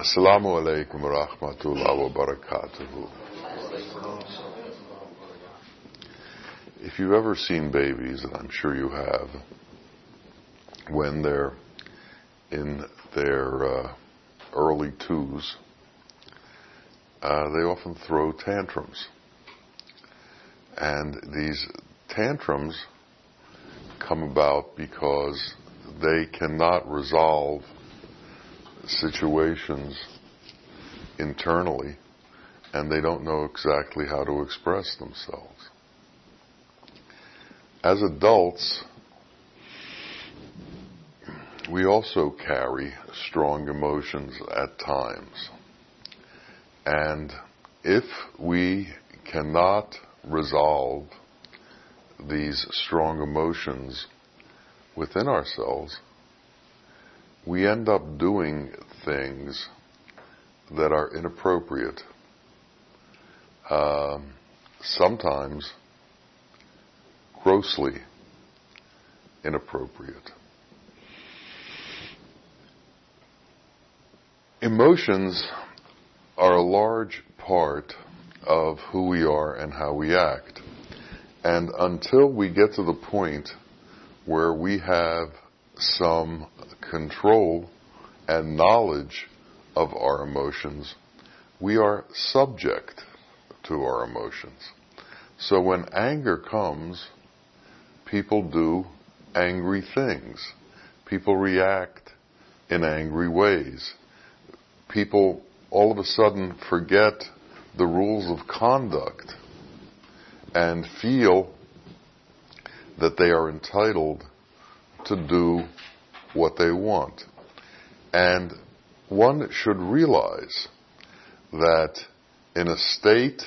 Assalamu alaikum wa rahmatullahi wa barakatuhu. If you've ever seen babies, and I'm sure you have, when they're in their uh, early twos, uh, they often throw tantrums. And these tantrums come about because they cannot resolve situations internally and they don't know exactly how to express themselves. As adults, we also carry strong emotions at times. And if we cannot resolve these strong emotions within ourselves, we end up doing things that are inappropriate. Um, sometimes grossly inappropriate. Emotions are a large part of who we are and how we act. And until we get to the point where we have some control and knowledge of our emotions, we are subject to our emotions. So when anger comes, people do angry things. People react in angry ways. People all of a sudden forget the rules of conduct and feel that they are entitled to do what they want. And one should realize that in a state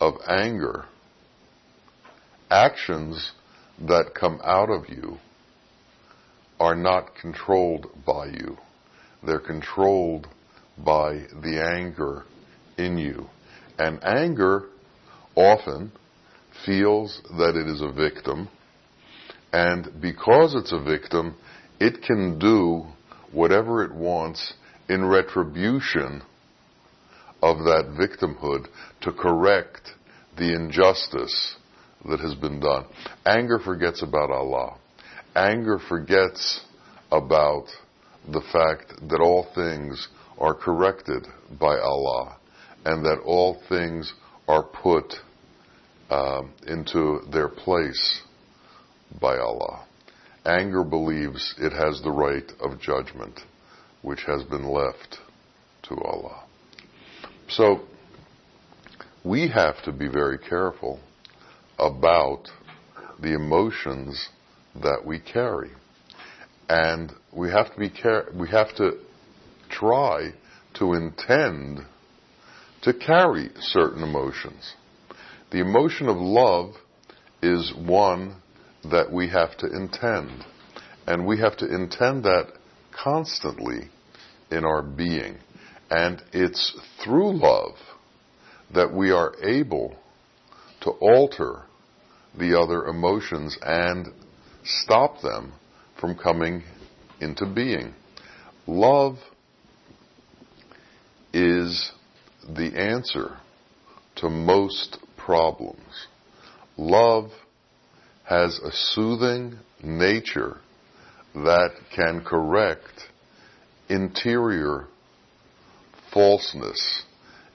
of anger, actions that come out of you are not controlled by you. They're controlled by the anger in you. And anger often feels that it is a victim, and because it's a victim, it can do whatever it wants in retribution of that victimhood to correct the injustice that has been done. Anger forgets about Allah. Anger forgets about the fact that all things are corrected by Allah and that all things are put um, into their place by Allah. Anger believes it has the right of judgment, which has been left to Allah. So, we have to be very careful about the emotions that we carry. And we have to be care- we have to try to intend to carry certain emotions. The emotion of love is one that we have to intend. And we have to intend that constantly in our being. And it's through love that we are able to alter the other emotions and stop them from coming into being. Love is the answer to most problems. Love has a soothing nature that can correct interior falseness,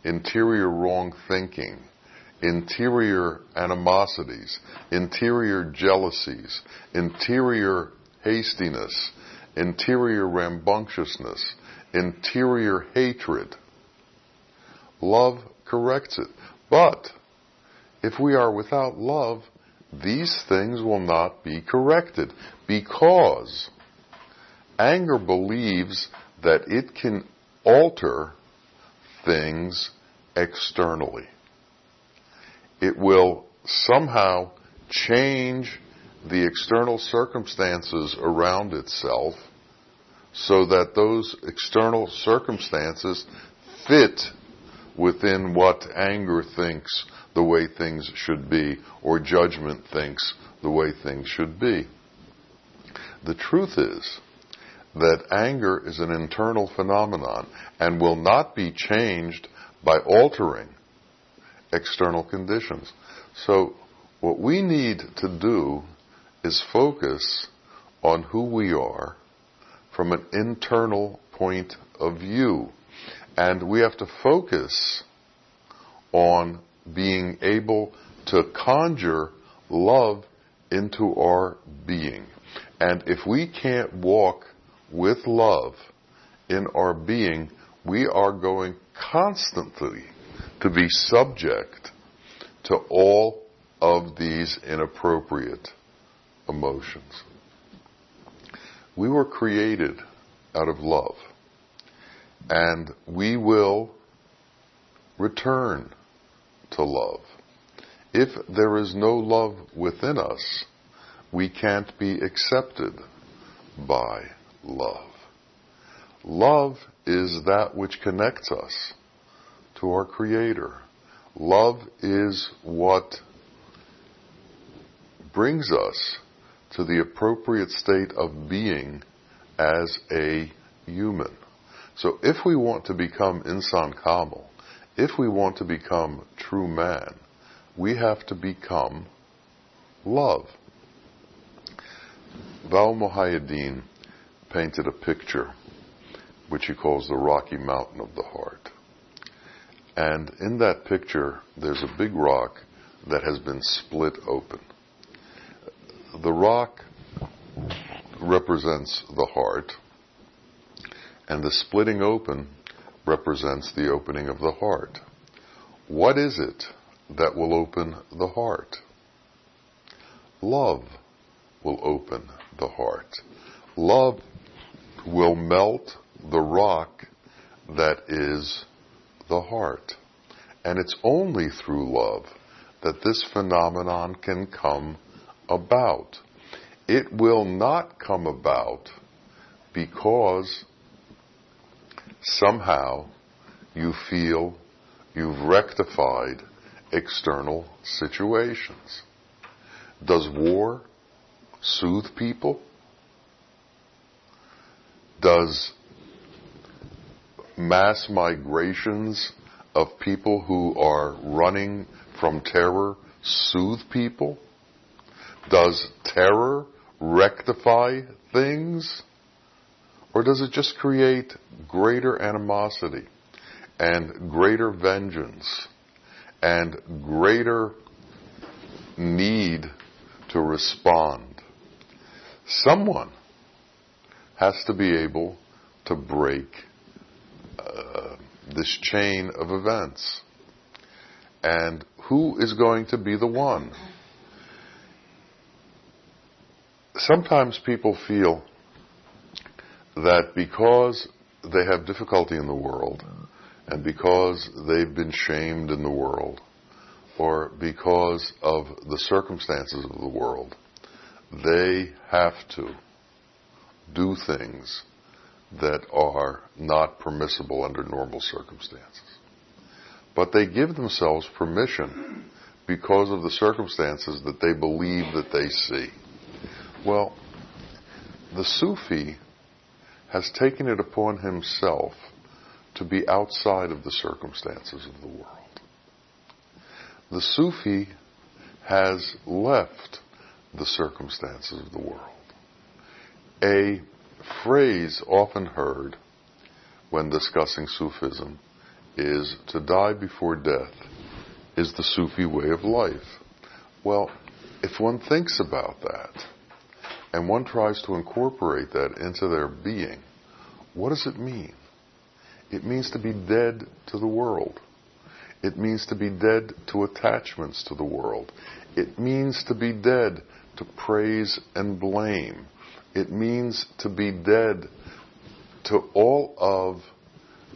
interior wrong thinking, interior animosities, interior jealousies, interior hastiness, interior rambunctiousness, interior hatred. Love corrects it. But if we are without love, these things will not be corrected because anger believes that it can alter things externally. It will somehow change the external circumstances around itself so that those external circumstances fit within what anger thinks the way things should be or judgment thinks the way things should be. The truth is that anger is an internal phenomenon and will not be changed by altering external conditions. So what we need to do is focus on who we are from an internal point of view. And we have to focus on being able to conjure love into our being. And if we can't walk with love in our being, we are going constantly to be subject to all of these inappropriate emotions. We were created out of love, and we will return to love. If there is no love within us, we can't be accepted by love. Love is that which connects us to our Creator. Love is what brings us to the appropriate state of being as a human. So if we want to become insan kamil, if we want to become true man, we have to become love. Bawa Muhaiyaddeen painted a picture which he calls the Rocky Mountain of the Heart. And in that picture, there's a big rock that has been split open. The rock represents the heart, and the splitting open represents the opening of the heart. What is it that will open the heart? Love will open the heart. Love will melt the rock that is the heart. And it's only through love that this phenomenon can come about. It will not come about because somehow you feel you've rectified external situations. Does war soothe people? Does mass migrations of people who are running from terror soothe people? Does terror rectify things? Or does it just create greater animosity and greater vengeance and greater need to respond? Someone has to be able to break uh, this chain of events. And who is going to be the one? Sometimes people feel that because they have difficulty in the world, and because they've been shamed in the world, or because of the circumstances of the world, they have to do things that are not permissible under normal circumstances. But they give themselves permission because of the circumstances that they believe that they see. Well, the Sufi has taken it upon himself to be outside of the circumstances of the world. The Sufi has left the circumstances of the world. A phrase often heard when discussing Sufism is to die before death is the Sufi way of life. Well, if one thinks about that and one tries to incorporate that into their being, what does it mean? It means to be dead to the world. It means to be dead to attachments to the world. It means to be dead to praise and blame. It means to be dead to all of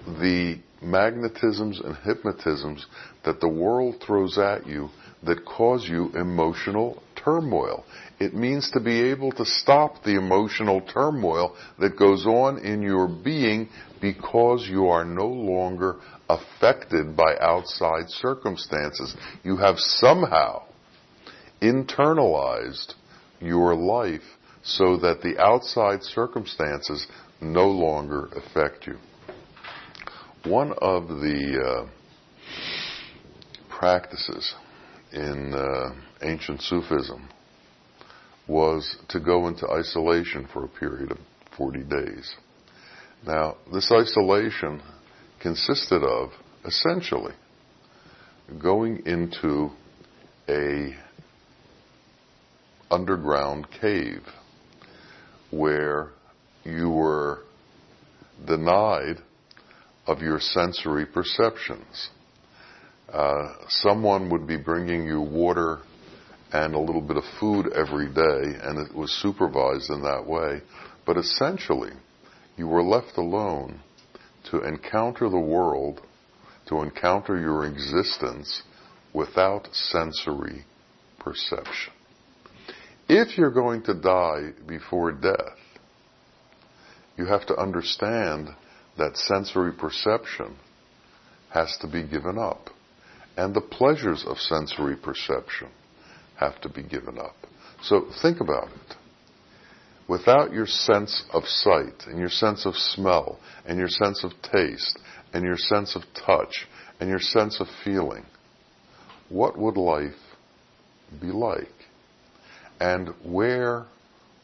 the magnetisms and hypnotisms that the world throws at you that cause you emotional turmoil. It means to be able to stop the emotional turmoil that goes on in your being because you are no longer affected by outside circumstances. You have somehow internalized your life so that the outside circumstances no longer affect you. One of the uh, practices in uh, ancient Sufism was to go into isolation for a period of 40 days. Now, this isolation consisted of essentially going into a underground cave where you were denied of your sensory perceptions. Uh, someone would be bringing you water and a little bit of food every day, and it was supervised in that way. But essentially, you were left alone to encounter the world, to encounter your existence without sensory perception. If you're going to die before death, you have to understand that sensory perception has to be given up. And the pleasures of sensory perception have to be given up. So think about it. Without your sense of sight and your sense of smell and your sense of taste and your sense of touch and your sense of feeling, what would life be like? And where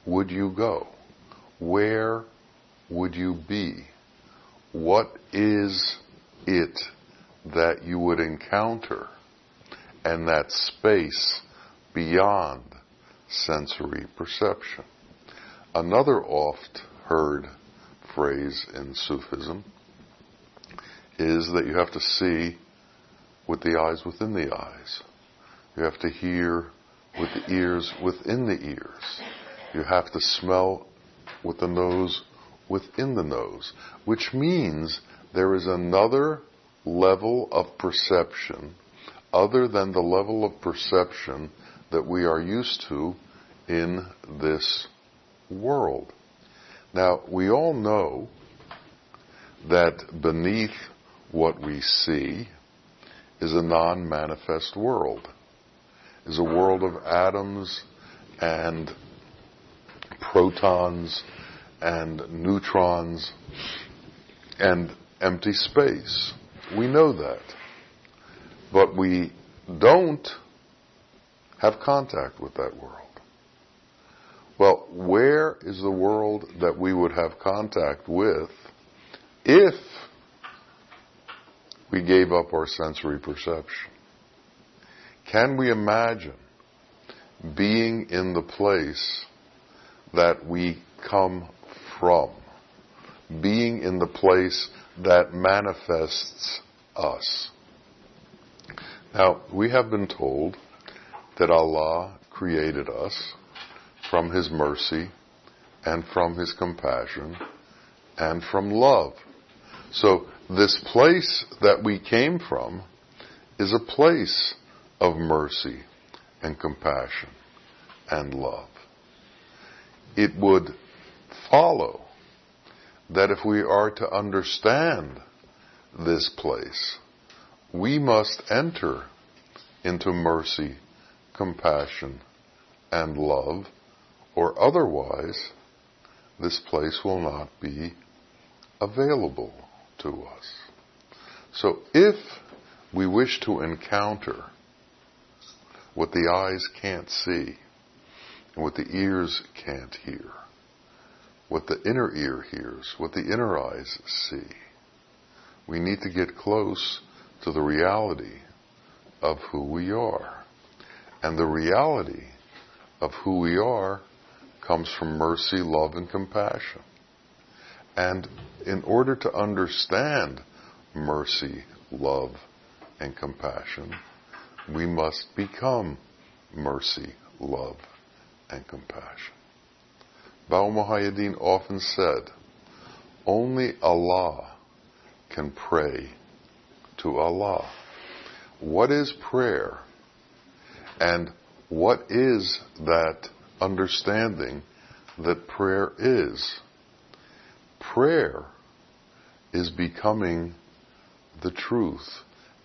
would you go? Where would you be? What is it that you would encounter? And that space beyond sensory perception. Another oft heard phrase in Sufism is that you have to see with the eyes within the eyes. You have to hear with the ears within the ears. You have to smell with the nose within the nose, which means there is another level of perception other than the level of perception that we are used to in this world. Now, we all know that beneath what we see is a non-manifest world, is a world of atoms and protons and neutrons and empty space. We know that. But we don't have contact with that world. Well, where is the world that we would have contact with if we gave up our sensory perception? Can we imagine being in the place that we come from? Being in the place that manifests us? Now, we have been told that Allah created us from His mercy and from His compassion and from love. So this place that we came from is a place of mercy and compassion and love. It would follow that if we are to understand this place, we must enter into mercy compassion, and love, or otherwise this place will not be available to us. So if we wish to encounter what the eyes can't see, and what the ears can't hear, what the inner ear hears, what the inner eyes see, we need to get close to the reality of who we are. And the reality of who we are comes from mercy, love, and compassion. And in order to understand mercy, love, and compassion, we must become mercy, love, and compassion. Bawa Muhaiyaddeen often said, only Allah can pray to Allah. What is prayer? And what is that understanding that prayer is? Prayer is becoming the truth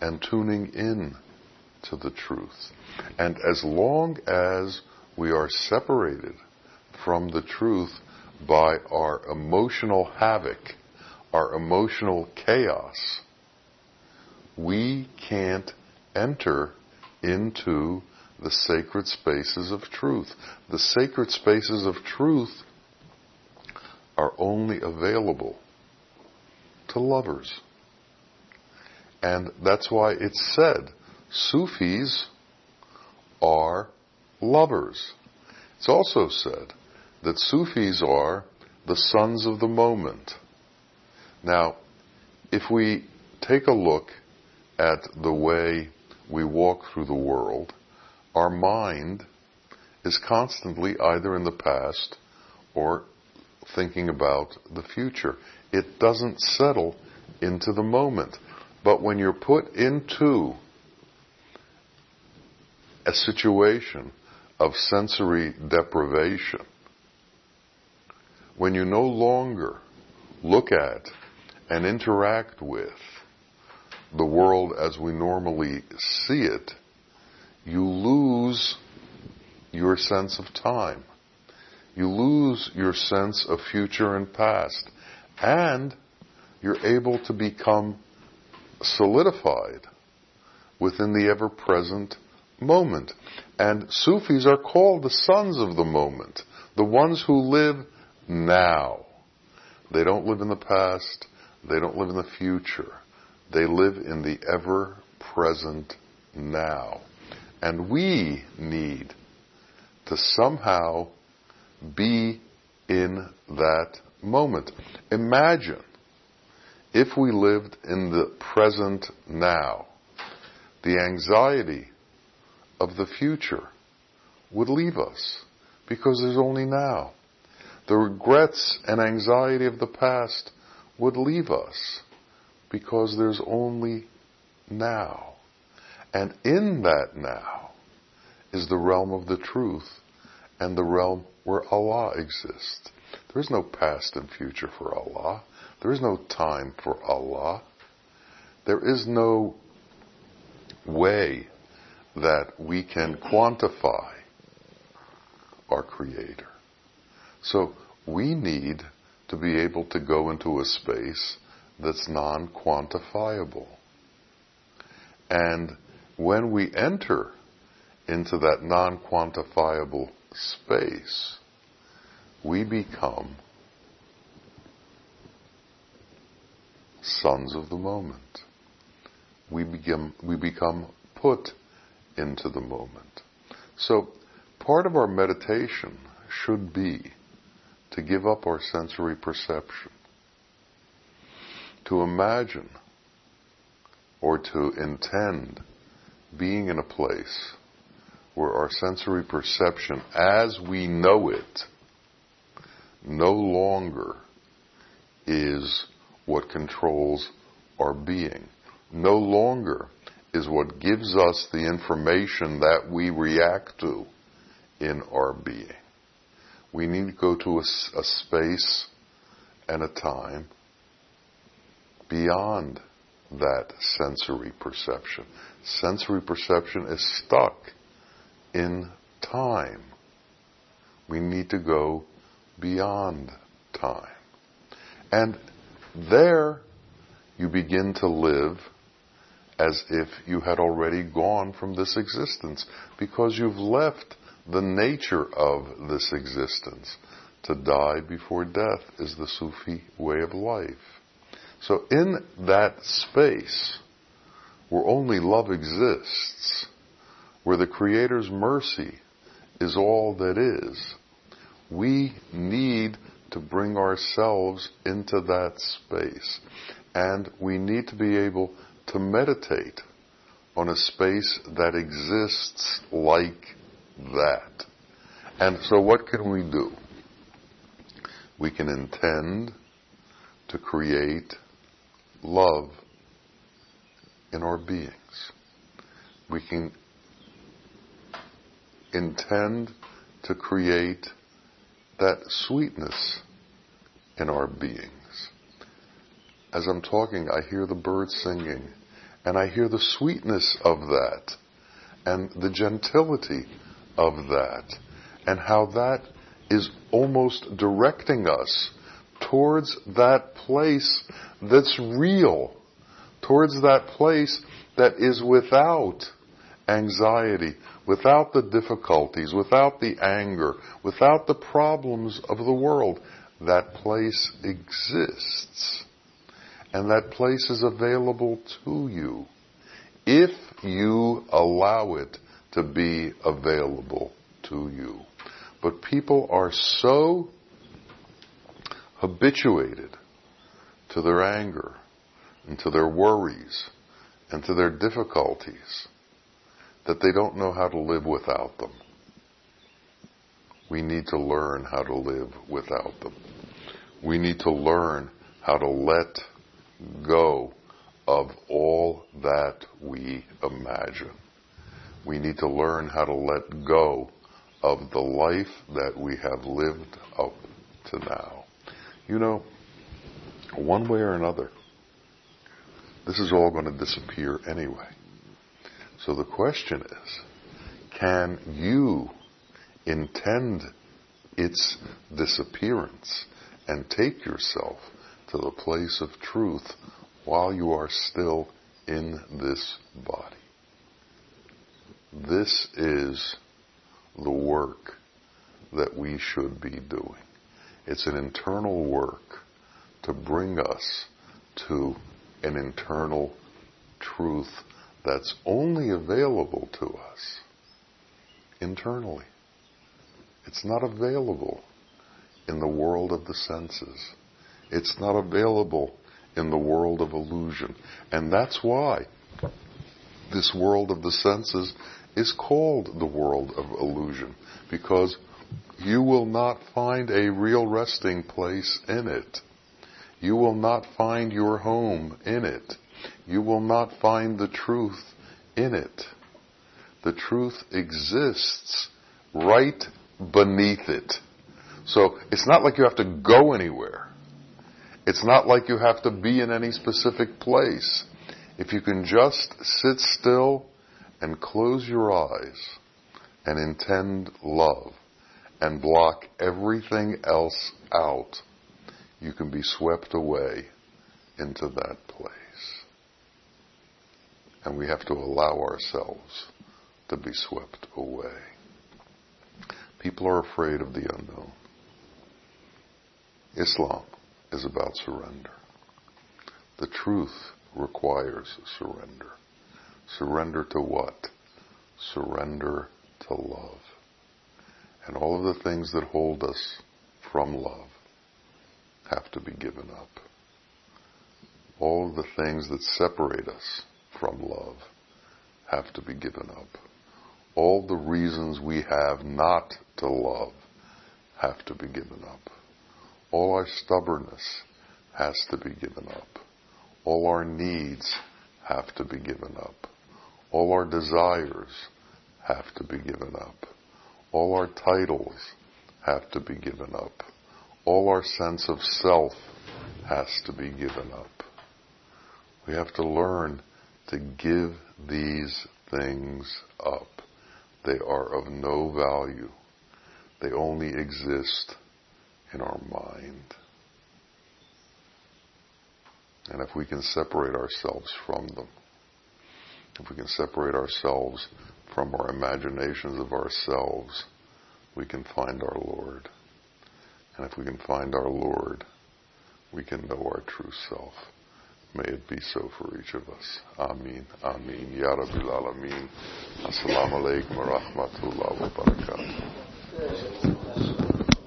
and tuning in to the truth. And as long as we are separated from the truth, by our emotional havoc, our emotional chaos, we can't enter into the sacred spaces of truth. The sacred spaces of truth are only available to lovers. And that's why it's said Sufis are lovers. It's also said that Sufis are the sons of the moment. Now, if we take a look at the way we walk through the world, our mind is constantly either in the past or thinking about the future. It doesn't settle into the moment. But when you're put into a situation of sensory deprivation, when you no longer look at and interact with the world as we normally see it, you lose your sense of time. You lose your sense of future and past. And you're able to become solidified within the ever present moment. And Sufis are called the sons of the moment, the ones who live now. They don't live in the past, they don't live in the future. They live in the ever present now. And we need to somehow be in that moment. Imagine if we lived in the present now, the anxiety of the future would leave us because there's only now. The regrets and anxiety of the past would leave us because there's only now. And in that now is the realm of the truth and the realm where Allah exists. There is no past and future for Allah. There is no time for Allah. There is no way that we can quantify our Creator. So we need to be able to go into a space that's non-quantifiable. And when we enter into that non-quantifiable space, we become sons of the moment. We become, we become put into the moment. So part of our meditation should be to give up our sensory perception, to imagine or to intend being in a place where our sensory perception as we know it no longer is what controls our being. No longer is what gives us the information that we react to in our being. We need to go to a, a space and a time beyond that sensory perception. Sensory perception is stuck in time. We need to go beyond time. And there you begin to live as if you had already gone from this existence because you've left the nature of this existence. To die before death is the Sufi way of life. So in that space where only love exists, where the Creator's mercy is all that is, we need to bring ourselves into that space. And we need to be able to meditate on a space that exists like that. And so what can we do? We can intend to create love in our beings. We can intend to create that sweetness in our beings. As I'm talking, I hear the birds singing, and I hear the sweetness of that, and the gentility of that, and how that is almost directing us towards that place that's real, towards that place that is without anxiety, without the difficulties, without the anger, without the problems of the world. That place exists. And that place is available to you if you allow it to be available to you. But people are so habituated to their anger and to their worries and to their difficulties that they don't know how to live without them. We need to learn how to live without them. We need to learn how to let go of all that we imagine. We need to learn how to let go of the life that we have lived up to now. You know, one way or another, this is all going to disappear anyway. So the question is, can you intend its disappearance and take yourself to the place of truth while you are still in this body? This is the work that we should be doing. It's an internal work to bring us to an internal truth that's only available to us internally. It's not available in the world of the senses. It's not available in the world of illusion. And that's why this world of the senses is called the world of illusion, because you will not find a real resting place in it. You will not find your home in it. You will not find the truth in it. The truth exists right beneath it. So it's not like you have to go anywhere. It's not like you have to be in any specific place. If you can just sit still and close your eyes and intend love and block everything else out, you can be swept away into that place. And we have to allow ourselves to be swept away. People are afraid of the unknown. Islam is about surrender. The truth requires surrender. Surrender to what? Surrender to love. And all of the things that hold us from love have to be given up. All the things that separate us from love have to be given up. All the reasons we have not to love have to be given up. All our stubbornness has to be given up. All our needs have to be given up. All our desires have to be given up. All our titles have to be given up. All our sense of self has to be given up. We have to learn to give these things up. They are of no value. They only exist in our mind. And if we can separate ourselves from them, if we can separate ourselves from our imaginations of ourselves, we can find our Lord. And if we can find our Lord, we can know our true self. May it be so for each of us. Amin. Amin. Ya Rabbil Alameen. Assalamu alaikum wa rahmatullahi wa barakatuh.